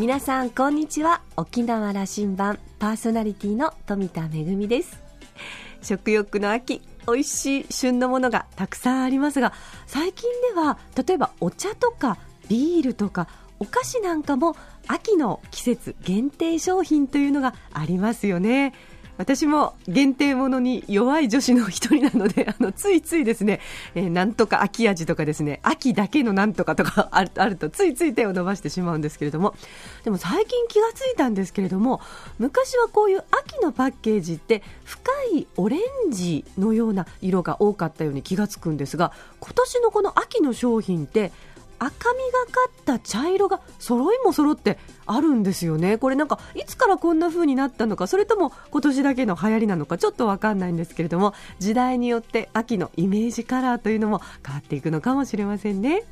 皆さんこんにちは。沖縄羅針盤パーソナリティの富田恵です。食欲の秋美味しい旬のものがたくさんありますが最近では例えばお茶とかビールとかお菓子なんかも秋の季節限定商品というのがありますよね。私も限定ものに弱い女子の一人なのであのついついですね、えー、なんとか秋味とかですね秋だけのなんとかとかあるあるとついつい手を伸ばしてしまうんですけれどもでも最近気がついたんですけれども昔はこういう秋のパッケージって深いオレンジのような色が多かったように気がつくんですが今年のこの秋の商品って赤みがかった茶色が揃いも揃ってあるんですよね。これなんかいつからこんな風になったのか、それとも今年だけの流行りなのかちょっとわかんないんですけれども、時代によって秋のイメージカラーというのも変わっていくのかもしれませんね。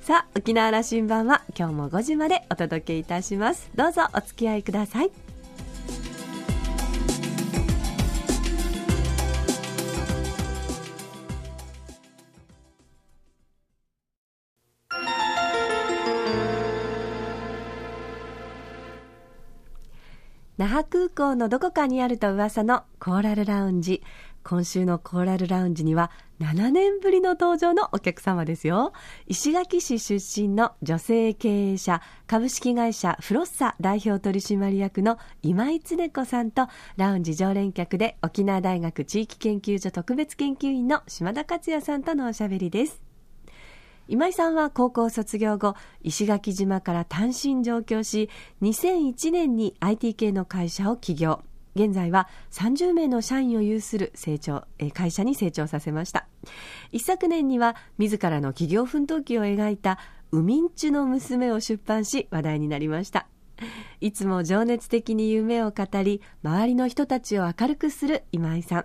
さあ、沖縄羅針盤は今日も5時までお届けいたします。どうぞお付き合いください。那覇空港のどこかにあると噂のコーラルラウンジ。今週のコーラルラウンジには7年ぶりの登場のお客様ですよ。石垣市出身の女性経営者、株式会社フロッサ代表取締役の今井恒子さんと、ラウンジ常連客で沖縄大学地域研究所特別研究員の島田克也さんとのおしゃべりです。今井さんは高校卒業後石垣島から単身上京し2001年に IT 系の会社を起業。現在は30名の社員を有する成長会社に成長させました。一昨年には自らの企業奮闘記を描いた「ウミンチュの娘」を出版し話題になりました。いつも情熱的に夢を語り周りの人たちを明るくする今井さん。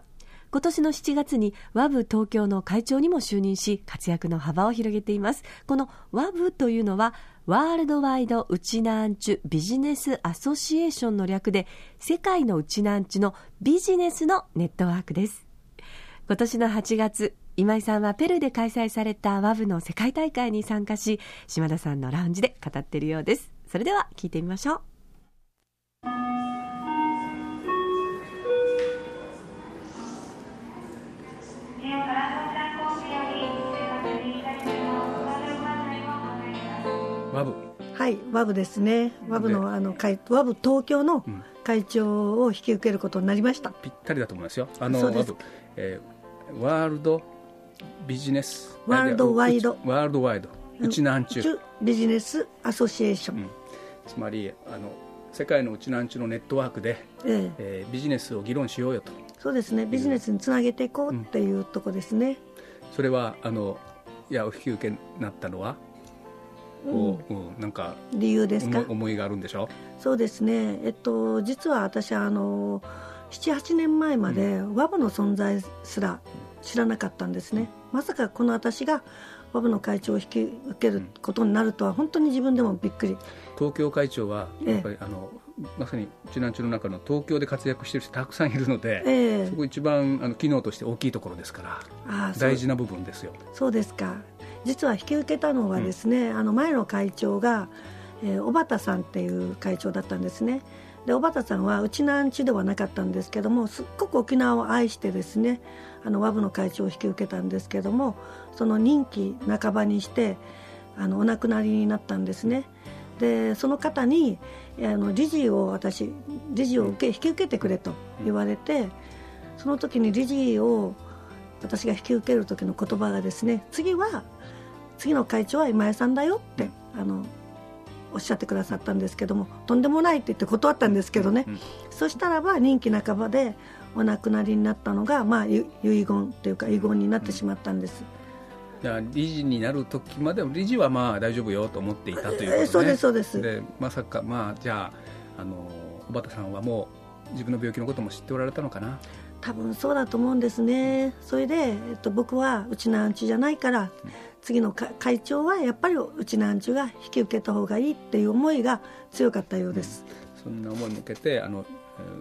今年の7月に WAV 東京の会長にも就任し活躍の幅を広げています。この WAV というのはワールドワイドウチナーンチュビジネスアソシエーションの略で世界のウチナーンチュのビジネスのネットワークです。今年の8月今井さんはペルーで開催された WAV の世界大会に参加し島田さんのラウンジで語っているようです。それでは聞いてみましょう。ワブ。はいワブですね。ワブのあの会ワブ東京の会長を引き受けることになりました、ぴったりだと思いますよ。あのワブ、えー、ワールドビジネスワールドワイド。ワールドワイド。うちなんちゅう。ビジネスアソシエーション、うん、つまりあの世界のうちなんちゅうのネットワークで、ええ。えー、ビジネスを議論しようよと。そうですね。ビジネスにつなげていこうっていうとこですね、うん、それはあのいやお引き受けになったのはこう、うん、なんか理由ですか？思いがあるんでしょ？そうですね。えっと実は私あの78年前までワブの存在すら知らなかったんですね、まさかこの私がワブの会長を引き受けることになるとは本当に自分でもびっくり。東京会長はやっぱり、あのまさにうちなんちの中の東京で活躍している人たくさんいるので、えそこ一番あの機能として大きいところですから大事な部分ですよ。そうですか実は引き受けたのはですね、うん、あの前の会長が、えー、小畑さんっていう会長だったんですね。で小畑さんはうちなんちではなかったんですけどもすっごく沖縄を愛してですねあの WAV の会長を引き受けたんですけどもその任期半ばにしてあのお亡くなりになったんですね。でその方にあの理事を私理事を受け引き受けてくれと言われてその時に理事を私が引き受ける時の言葉がですね次は次の会長は今井さんだよってあのおっしゃってくださったんですけどもとんでもないって言って断ったんですけどね、うん、そしたらば任期半ばでお亡くなりになったのが、まあ、遺言というか遺言になってしまったんです。理事になる時まで理事はまあ大丈夫よと思っていたということ、ね、えー、そうですそうです。でまさかまあじゃああの小畑さんはもう自分の病気のことも知っておられたのかな？多分そうだと思うんですね。それで、えっと、僕はうちなんちじゃないから、うん次の会長はやっぱりうちなんちゅが引き受けた方がいいっていう思いが強かったようです、うん、そんな思いも受けてあの受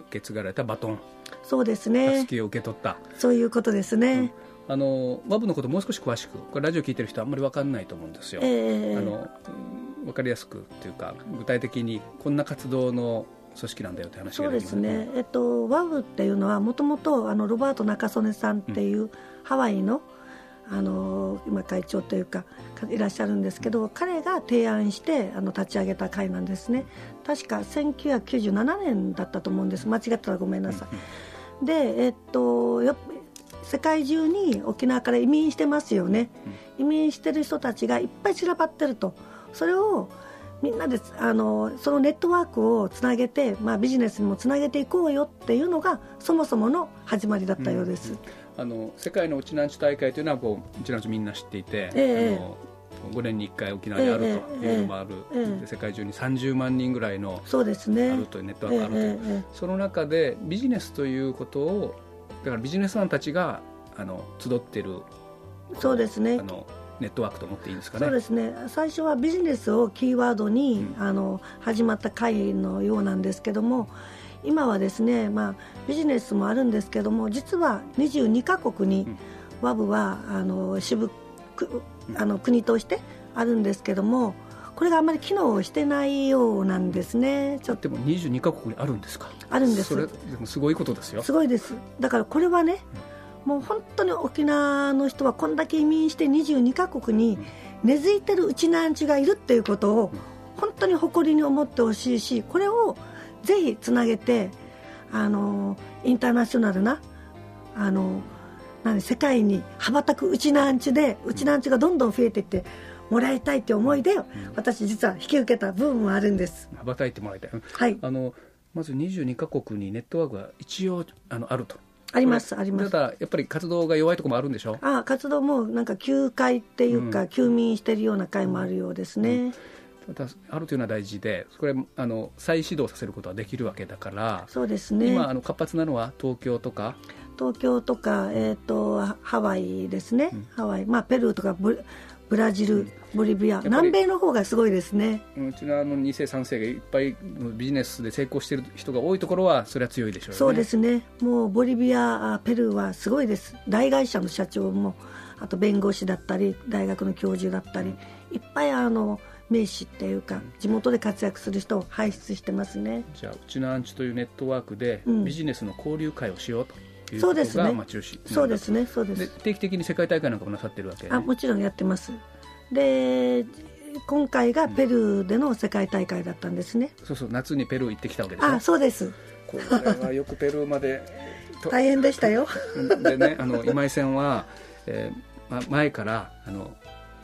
け継がれたバトン。そうですね。を受け取った。そういうことですね、うん、あのワブのこともう少し詳しくこれラジオ聞いてる人はあんまり分かんないと思うんですよ、えー、あの分かりやすくというか具体的にこんな活動の組織なんだよって話ができますそうですね、えっと、ワウっていうのはもともとロバート中曽根さんっていう、ハワイのあの今会長というかいらっしゃるんですけど彼が提案してあの立ち上げた会なんですね。確か1997年だったと思うんです。間違ったらごめんなさい、でえっと世界中に沖縄から移民してますよね、移民してる人たちがいっぱい散らばってると。それをみんなであのそのネットワークをつなげて、まあ、ビジネスにもつなげていこうよっていうのがそもそもの始まりだったようです、うん、あの世界のうちなんち大会というのはこううちなんちみんな知っていて、えー、あの5年に1回沖縄にあるというのもある、えーえー、世界中に30万人ぐらいのそうです、ね、あるというネットワークがあるという、その中でビジネスということをだからビジネスマンたちがあの集っているそうですね。あのネットワークと思っていいんですかね？そうですね。最初はビジネスをキーワードに、うん、あの始まった会のようなんですけども今はですね、まあ、ビジネスもあるんですけども実は22カ国に、うん、WAB はあの支部あの国としてあるんですけどもこれがあんまり機能してないようなんですね。ちょっと。でも22カ国にあるんですか？あるんです。それでもすごいことですよ。すごいです。だからこれはね、うんもう本当に沖縄の人はこんだけ移民して22カ国に根付いてるうちなんちがいるっていうことを本当に誇りに思ってほしいしこれをぜひつなげてあのインターナショナルなあの何世界に羽ばたくうちなんちでうちなんちがどんどん増えていってもらいたいって思いで、私実は引き受けた部分もあるんです。羽ばたいてもらいたい、はい、あのまず22カ国にネットワークが一応あのあるとありますあります。ただやっぱり活動が弱いところもあるんでしょ？あ活動もなんか休会っていうか、うん、休眠してるような会もあるようですね、うん、あるというのは大事でこれあの再始動させることはできるわけだからそうですね。今あの活発なのは東京とか？東京とか、えーと、ハワイですね、うん、ハワイ、まあ、ペルーとかブラジル、ボリビア、南米の方がすごいですね。うちのあの2世、3世がいっぱいビジネスで成功している人が多いところは、それは強いでしょう、ね、そうですね、もうボリビア、ペルーはすごいです、大会社の社長も、あと弁護士だったり、大学の教授だったり、いっぱいあの名士っていうか、地元で活躍する人を輩出してますね。じゃあ、うちのアンチというネットワークで、ビジネスの交流会をしようと。そうですね、そうですね、そうです。定期的に世界大会なんかもなさってるわけ、ね、あもちろんやってます。で今回がペルーでの世界大会だったんですね、そうそう夏にペルー行ってきたわけですあそうです。これはよくペルーまで大変でしたよ。でねあの今井線は、えーま、前からあの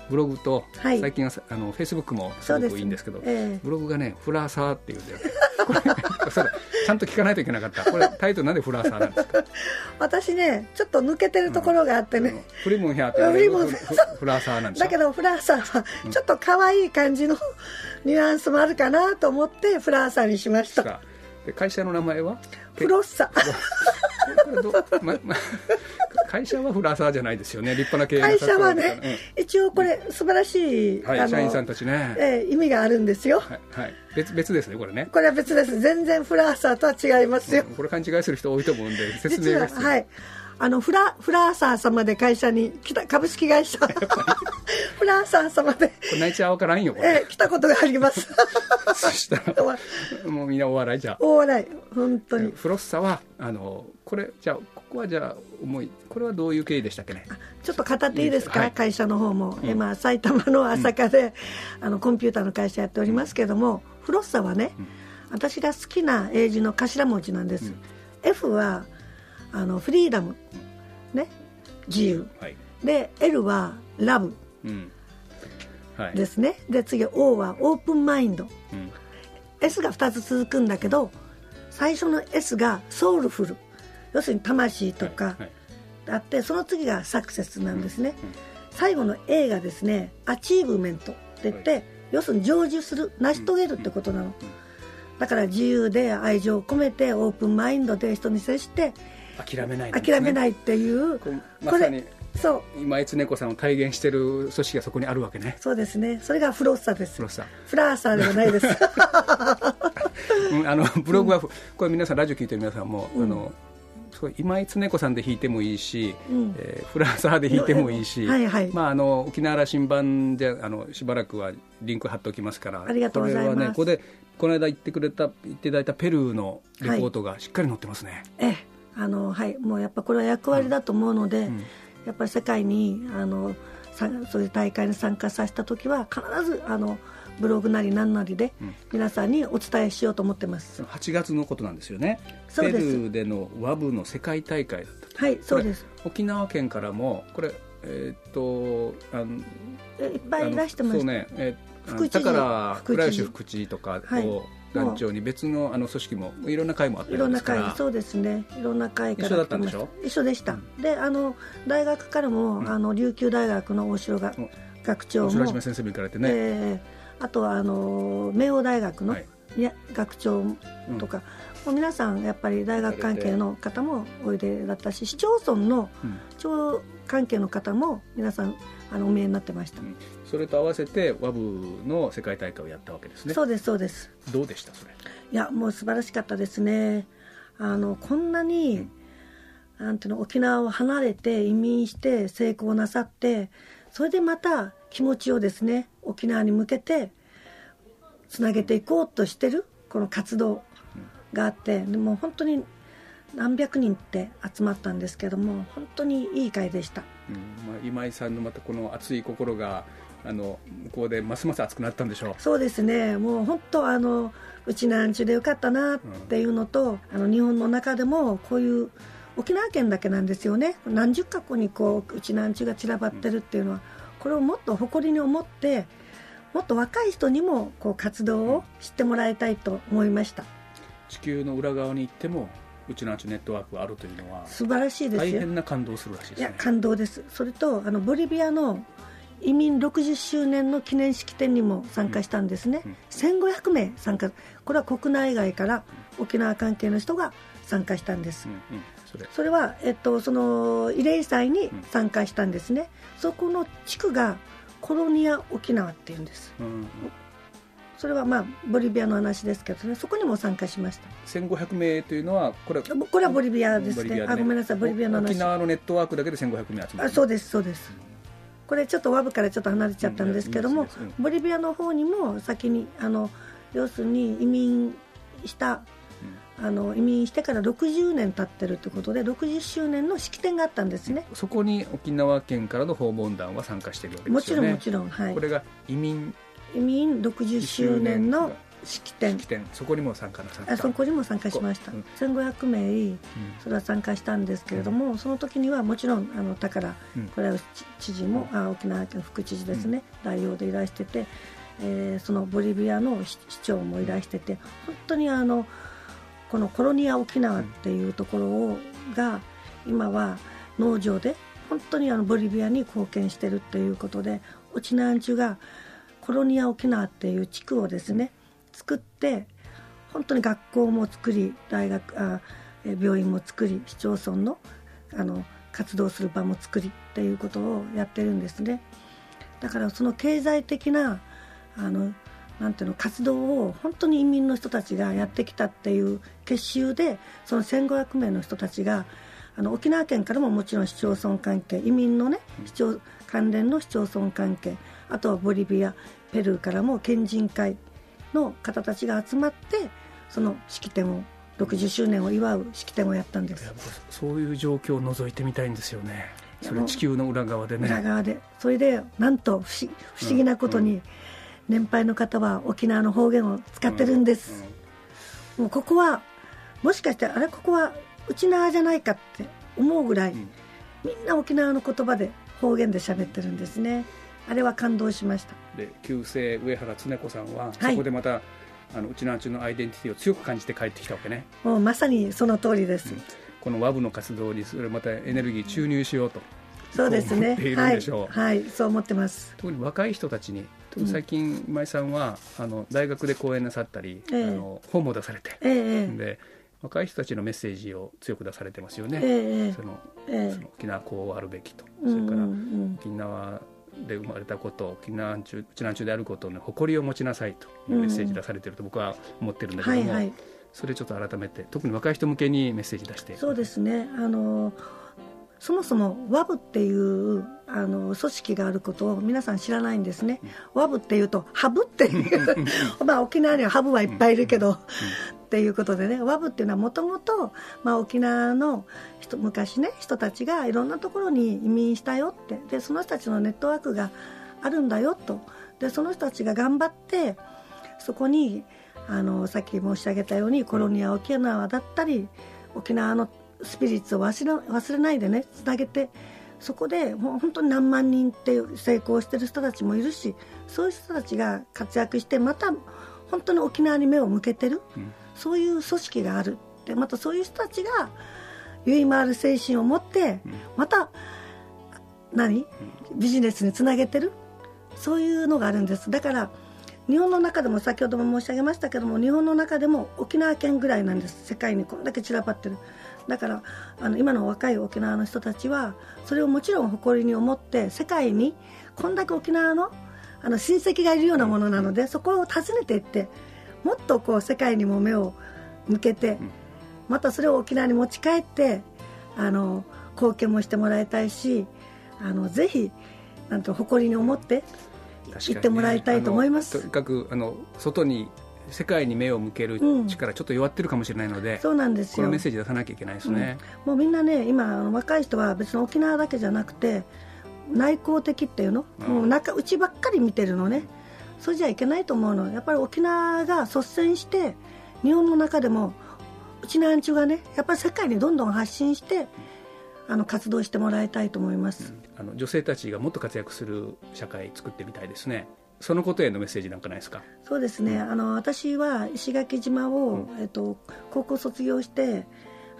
ブログと、はい、最近はあのフェイスブックもすごくいいんですけど、えー、ブログがねフラーサーっていうんで そうだちゃんと聞かないといけなかった。これタイトルなんでフラーサーなんですか？私ねちょっと抜けてるところがあってね、うん、フリムンヒャーってフリムンフラーサーなんですだけどフラーサーはちょっと可愛い感じの ニュアンスもあるかなと思ってフラーサーにしました。会社の名前は？フロッサ。まま、会社はフラーサーじゃないですよね。立派な経営会社はね、うん、一応これ素晴らしい、はい、社員さんたちね、えー、意味があるんですよ、はい、はい、別別ですねこれね。これは別です。全然フラーサーとは違いますよ、うん、これ勘違いする人多いと思うんで説明が必要。はい。あのフラフラーサー様で会社に来た株式会社。フラーサー様で。これ内地は分からんよこれ、えー、来たことがあります。そしたらもうみんなお笑いじゃ。お笑い。本当に。フロッサはあのこれじゃあここはじゃあ思いこれはどういう経緯でしたっけね？ちょっと語っていいですか、はい、会社の方も、うん、えまあ、埼玉の朝霞で、うん、あのコンピューターの会社やっておりますけども、フロッサはね、うん、私が好きな英字の頭文字なんです、F はあのフリーダム、ね、自由、はい、で L はラブ、はい、ですね。で次 O はオープンマインド、うん、S が2つ続くんだけど最初の S がソウルフル要するに魂とかあって、その次がサクセスなんですね、最後の A がですね。 achievement って言って、要するに成就する成し遂げるってことなの、だから自由で愛情を込めてオープンマインドで人に接して諦めない、ね、諦めないっていうまさにそう。今井恒子さんを体現している組織がそこにあるわけね。そうですね。それがフロッサです。フロッサ。フラーサーではないです。うん、あのブログは、これ皆さんラジオ聞いてる皆さんも、うん、あのそう今井恒子さんで弾いてもいいし、うん、えー、フランサーで弾いてもいいし、はいはい、まあ、あの沖縄羅針盤であのしばらくはリンク貼っておきますからありがとうございます。これはねここでこの間言ってくれた言っていただいたペルーのレポートがしっかり載ってますね。はい、え。あのはい。もうやっぱこれは役割だと思うので、うん、やっぱり世界にあのそういう大会に参加させた時は必ずあのブログなり何なりで皆さんにお伝えしようと思ってます、うん、8月のことなんですよね。ペルーでのワブの世界大会だったはいそうです。沖縄県からもこれえー、っとあのいっぱいいらしてますそうね、えー、福知だから倉吉福知とかを団長に別のあの組織もいろんな会もあったいろんな会そうですね。いろんな会から。一緒だったんでしょ？一緒でした、うん、であの大学からも、うん、あの琉球大学の大城が、学長も。大城先生も行かれてね、えーあとはあの明王大学の、はい、学長とか、うん、もう皆さんやっぱり大学関係の方もおいでだったし市町村の町関係の方も皆さんあのお見えになってました、うん、それと合わせてワブの世界大会をやったわけですね。そうですそうです。どうでしたそれ？いやもう素晴らしかったですね。あのこんなに、うん、なんていうの沖縄を離れて移民して成功なさってそれでまた気持ちをですね沖縄に向けてつなげていこうとしてるこの活動があってでも本当に何百人って集まったんですけども本当にいい会でした、うんまあ、今井さんのまたこの熱い心があの向こうでますます熱くなったんでしょう。そうですね。もう本当あのうちなんちゅでよかったなっていうのと、うん、あの日本の中でもこういう沖縄県だけなんですよね。何十か国にこううちなんちゅが散らばってるっていうのは、これをもっと誇りに思ってもっと若い人にもこう活動を知ってもらいたいと思いました。地球の裏側に行ってもうちのネットワークがあるというのは素晴らしいですよ。大変な感動するらしいです、ね、いや感動です。それとあのボリビアの移民60周年の記念式典にも参加したんですね、うん。うん、1500名参加。これは国内外から沖縄関係の人が参加したんです、うんうん、それ。それは、えっと、その慰霊祭に参加したんですね、そこの地区がコロニア沖縄っていうんです、うん、それはまあボリビアの話ですけどね。そこにも参加しました。1500名というのはこれこれはボリビアですね、ね、あごめんなさいボリビアの話。沖縄のネットワークだけで1500名集まる。あそうですそうです。これちょっとワブからちょっと離れちゃったんですけども、ボリビアの方にも先にあの要するに移民したあの移民してから60年経ってるということで60周年の式典があったんですね。そこに沖縄県からの訪問団は参加しているわけですよね。もちろんもちろん、はい、これが移民。移民60周年の式典。式典。そこにも参加なさった。あそこにも参加しました、うん、1500名それは参加したんですけれども、うん、その時にはもちろんあの宝倉吉知事も、あ沖縄県副知事ですね、代表でいらしてて、えー、そのボリビアの市長もいらしてて本当にあのこのコロニア沖縄っていうところをが今は農場で本当にあのボリビアに貢献してるっていうことで沖縄んちがコロニア沖縄っていう地区をですね作って本当に学校も作り大学あ病院も作り市町村のあの活動する場も作りっていうことをやってるんですね。だからその経済的なあのなんていうの活動を本当に移民の人たちがやってきたっていう結集でその1500名の人たちがあの沖縄県からももちろん市町村関係移民のね市町関連の市町村関係あとはボリビアペルーからも県人会の方たちが集まってその式典を60周年を祝う式典をやったんです。そういう状況を覗いてみたいんですよね。それ地球の裏側でね。裏側で。それでなんと不思不思議なことに、うんうん年配の方は沖縄の方言を使ってるんです、もうここはもしかしてあれここは内縄じゃないかって思うぐらい、みんな沖縄の言葉で方言で喋ってるんですね。あれは感動しました。で旧姓上原恒子さんは、そこでまたあのうちな中のアイデンティティを強く感じて帰ってきたわけね。もうまさにその通りです、うん、このワブの活動にそれまたエネルギー注入しようとそうですね。はい、はい、そう思ってます。特に若い人たちに最近今井さんはあの大学で講演なさったり、えー、あの本も出されて、えー、で若い人たちのメッセージを強く出されてますよね、えー、そのその沖縄こうあるべきと、それから沖縄で生まれたこと沖縄中うちなん中であることの誇りを持ちなさいというメッセージ出されてると僕は思ってるんだけども、それちょっと改めて特に若い人向けにメッセージ出して。そうですね。あのそもそも WAB っていうあの組織があることを皆さん知らないんですね、うん、WAB っていうとハブっていう。まあ沖縄にはハブはいっぱいいるけど、うん、っていうことでね。WAB っていうのはもともと沖縄の人昔ね人たちがいろんなところに移民したよって。でその人たちのネットワークがあるんだよと。でその人たちが頑張ってそこにあのさっき申し上げたようにコロニア沖縄だったり沖縄のスピリッツを忘れ忘れないでねつなげてそこでもう本当に何万人って成功してる人たちもいるしそういう人たちが活躍してまた本当に沖縄に目を向けてる、うん、そういう組織がある。でまたそういう人たちがゆいまる精神を持って、また何？ビジネスにつなげてる。そういうのがあるんです。だから日本の中でも先ほども申し上げましたけども日本の中でも沖縄県ぐらいなんです。世界にこんだけ散らばってるだからあの今の若い沖縄の人たちはそれをもちろん誇りに思って世界にこんだけ沖縄のあの親戚がいるようなものなのでそこを訪ねていってもっとこう世界にも目を向けてまたそれを沖縄に持ち帰ってあの貢献もしてもらいたいしあのぜひなんと誇りに思って行ってもらいたいと思います、ね、とにかくあの外に世界に目を向ける力、ちょっと弱ってるかもしれないのでそうなんですこのメッセージ出さなきゃいけないですね、うん、もうみんなね今若い人は別に沖縄だけじゃなくて内向的っていうの、うん、もう中内ばっかり見てるのね。それじゃいけないと思うの。やっぱり沖縄が率先して日本の中でもうちなんちゅがねやっぱり世界にどんどん発信してあの活動してもらいたいと思います、うん、あの女性たちがもっと活躍する社会作ってみたいですねそのことへのメッセージなんかないですか？そうですね、うん、あの私は石垣島を、えっと、高校卒業して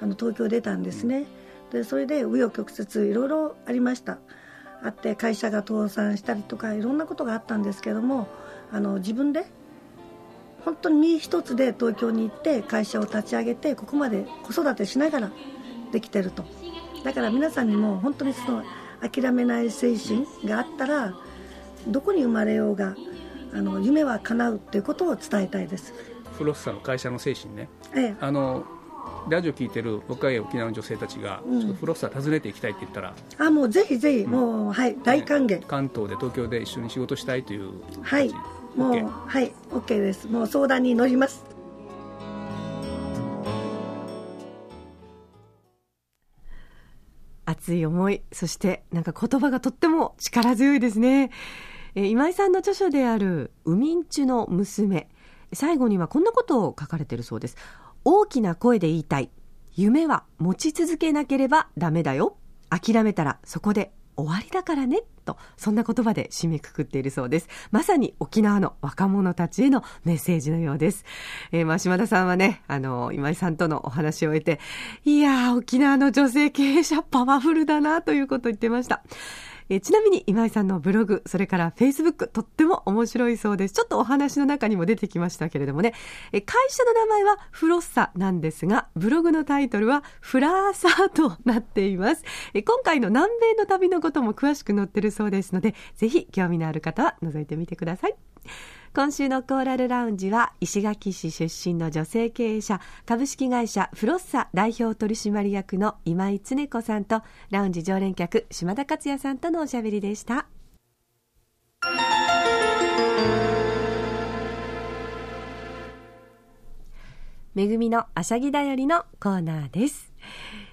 あの東京出たんですね、でそれで紆余曲折いろいろありました。あって会社が倒産したりとかいろんなことがあったんですけどもあの自分で本当に身一つで東京に行って会社を立ち上げてここまで子育てしながらできてると。だから皆さんにも本当にその諦めない精神があったらどこに生まれようがあの夢は叶うっていうことを伝えたいです。フロッサの会社の精神ね、ええ、あのラジオ聞いてる若い沖縄の女性たちが、うん、ちょっとフロッサー訪ねていきたいって言ったらあもうぜひぜひ、うん、もうはい大歓迎、ね、関東で東京で一緒に仕事したいというはい。もうはい OK です。もう相談に乗ります。熱い思いそしてなんか言葉がとっても力強いですね、え、今井さんの著書である「ウミンチュの娘」最後にはこんなことを書かれているそうです。大きな声で言いたい。夢は持ち続けなければダメだよ。諦めたらそこで終わりだからね。とそんな言葉で締めくくっているそうです。まさに沖縄の若者たちへのメッセージのようです、えー、まあ島田さんはねあの今井さんとのお話を終えていやー沖縄の女性経営者パワフルだなということを言ってました。えちなみに今井さんのブログ、それからフェイスブック、とっても面白いそうです。ちょっとお話の中にも出てきましたけれどもね、え会社の名前はフロッサなんですが、ブログのタイトルはフラーサーとなっています。え今回の南米の旅のことも詳しく載ってるそうですので、ぜひ興味のある方は覗いてみてください。今週のコーラルラウンジは石垣市出身の女性経営者株式会社フロッサ代表取締役の今井恒子さんとラウンジ常連客島田克也さんとのおしゃべりでした。めぐみのあしゃぎだよりのコーナーです。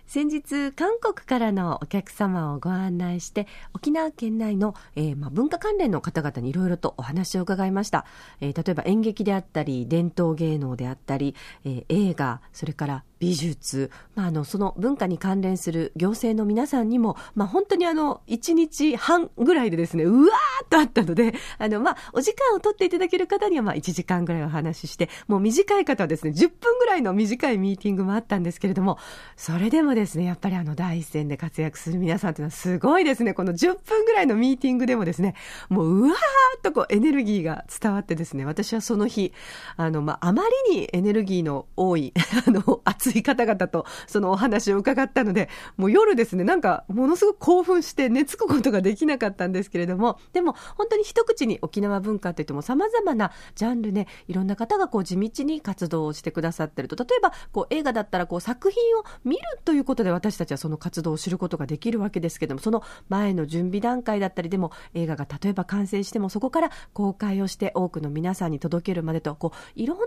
先日韓国からのお客様をご案内して沖縄県内の、えー、まあ、文化関連の方々にいろいろとお話を伺いました、えー、例えば演劇であったり伝統芸能であったり、えー、映画それから美術、まあ、あのその文化に関連する行政の皆さんにも、まあ、本当にあの1日半ぐらいでですねうわーっとあったのであの、まあ、お時間を取っていただける方にはまあ1時間ぐらいお話ししてもう短い方はですね10分ぐらいの短いミーティングもあったんですけれどもそれでもですね、やっぱりあの第一線で活躍する皆さんというのはすごいですね。この10分ぐらいのミーティングでもですね、もううわーっとこうエネルギーが伝わってですね、私はその日、あの、まあ、あまりにエネルギーの多い、あの、熱い方々とそのお話を伺ったので、もう夜ですね、なんかものすごく興奮して寝つくことができなかったんですけれども、でも本当に一口に沖縄文化といっても様々なジャンルね、いろんな方がこう地道に活動をしてくださってると、例えばこう映画だったらこう作品を見るということで私たちはその活動を知ることができるわけですけども、その前の準備段階だったりでも映画が例えば完成してもそこから公開をして多くの皆さんに届けるまでと、こういろんな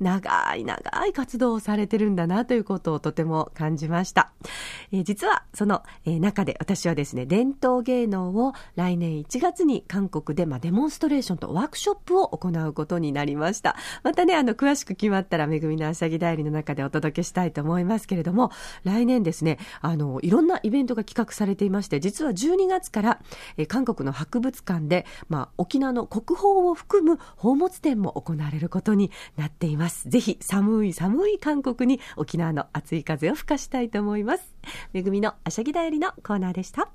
長い長い活動をされてるんだなということをとても感じました。えー、実はその、えー、中で私はですね、伝統芸能を来年1月に韓国でまあデモンストレーションとワークショップを行うことになりました。またね、あの詳しく決まったらめぐみのあしゃぎだよりの中でお届けしたいと思いますけれども、来年ですね、あの、いろんなイベントが企画されていまして、実は12月から、え韓国の博物館で、まあ、沖縄の国宝を含む宝物展も行われることになっています。ぜひ、寒い寒い韓国に沖縄の熱い風を吹かしたいと思います。めぐみのあしゃぎだよりのコーナーでした。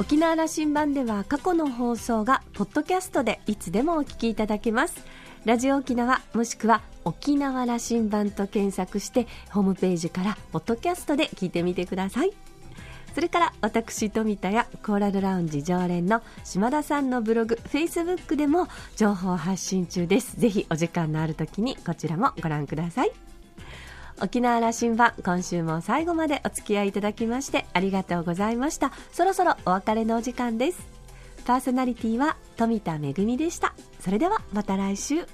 沖縄羅針盤では過去の放送がポッドキャストでいつでもお聞きいただけますラジオ沖縄もしくは沖縄羅針盤と検索してホームページからポッドキャストで聞いてみてください。それから私富田やコーラルラウンジ常連の島田さんのブログフェイスブックでも情報発信中です。ぜひお時間のある時にこちらもご覧ください。沖縄羅針盤今週も最後までお付き合いいただきましてありがとうございました。そろそろお別れのお時間です。パーソナリティは富田恵でした。それではまた来週。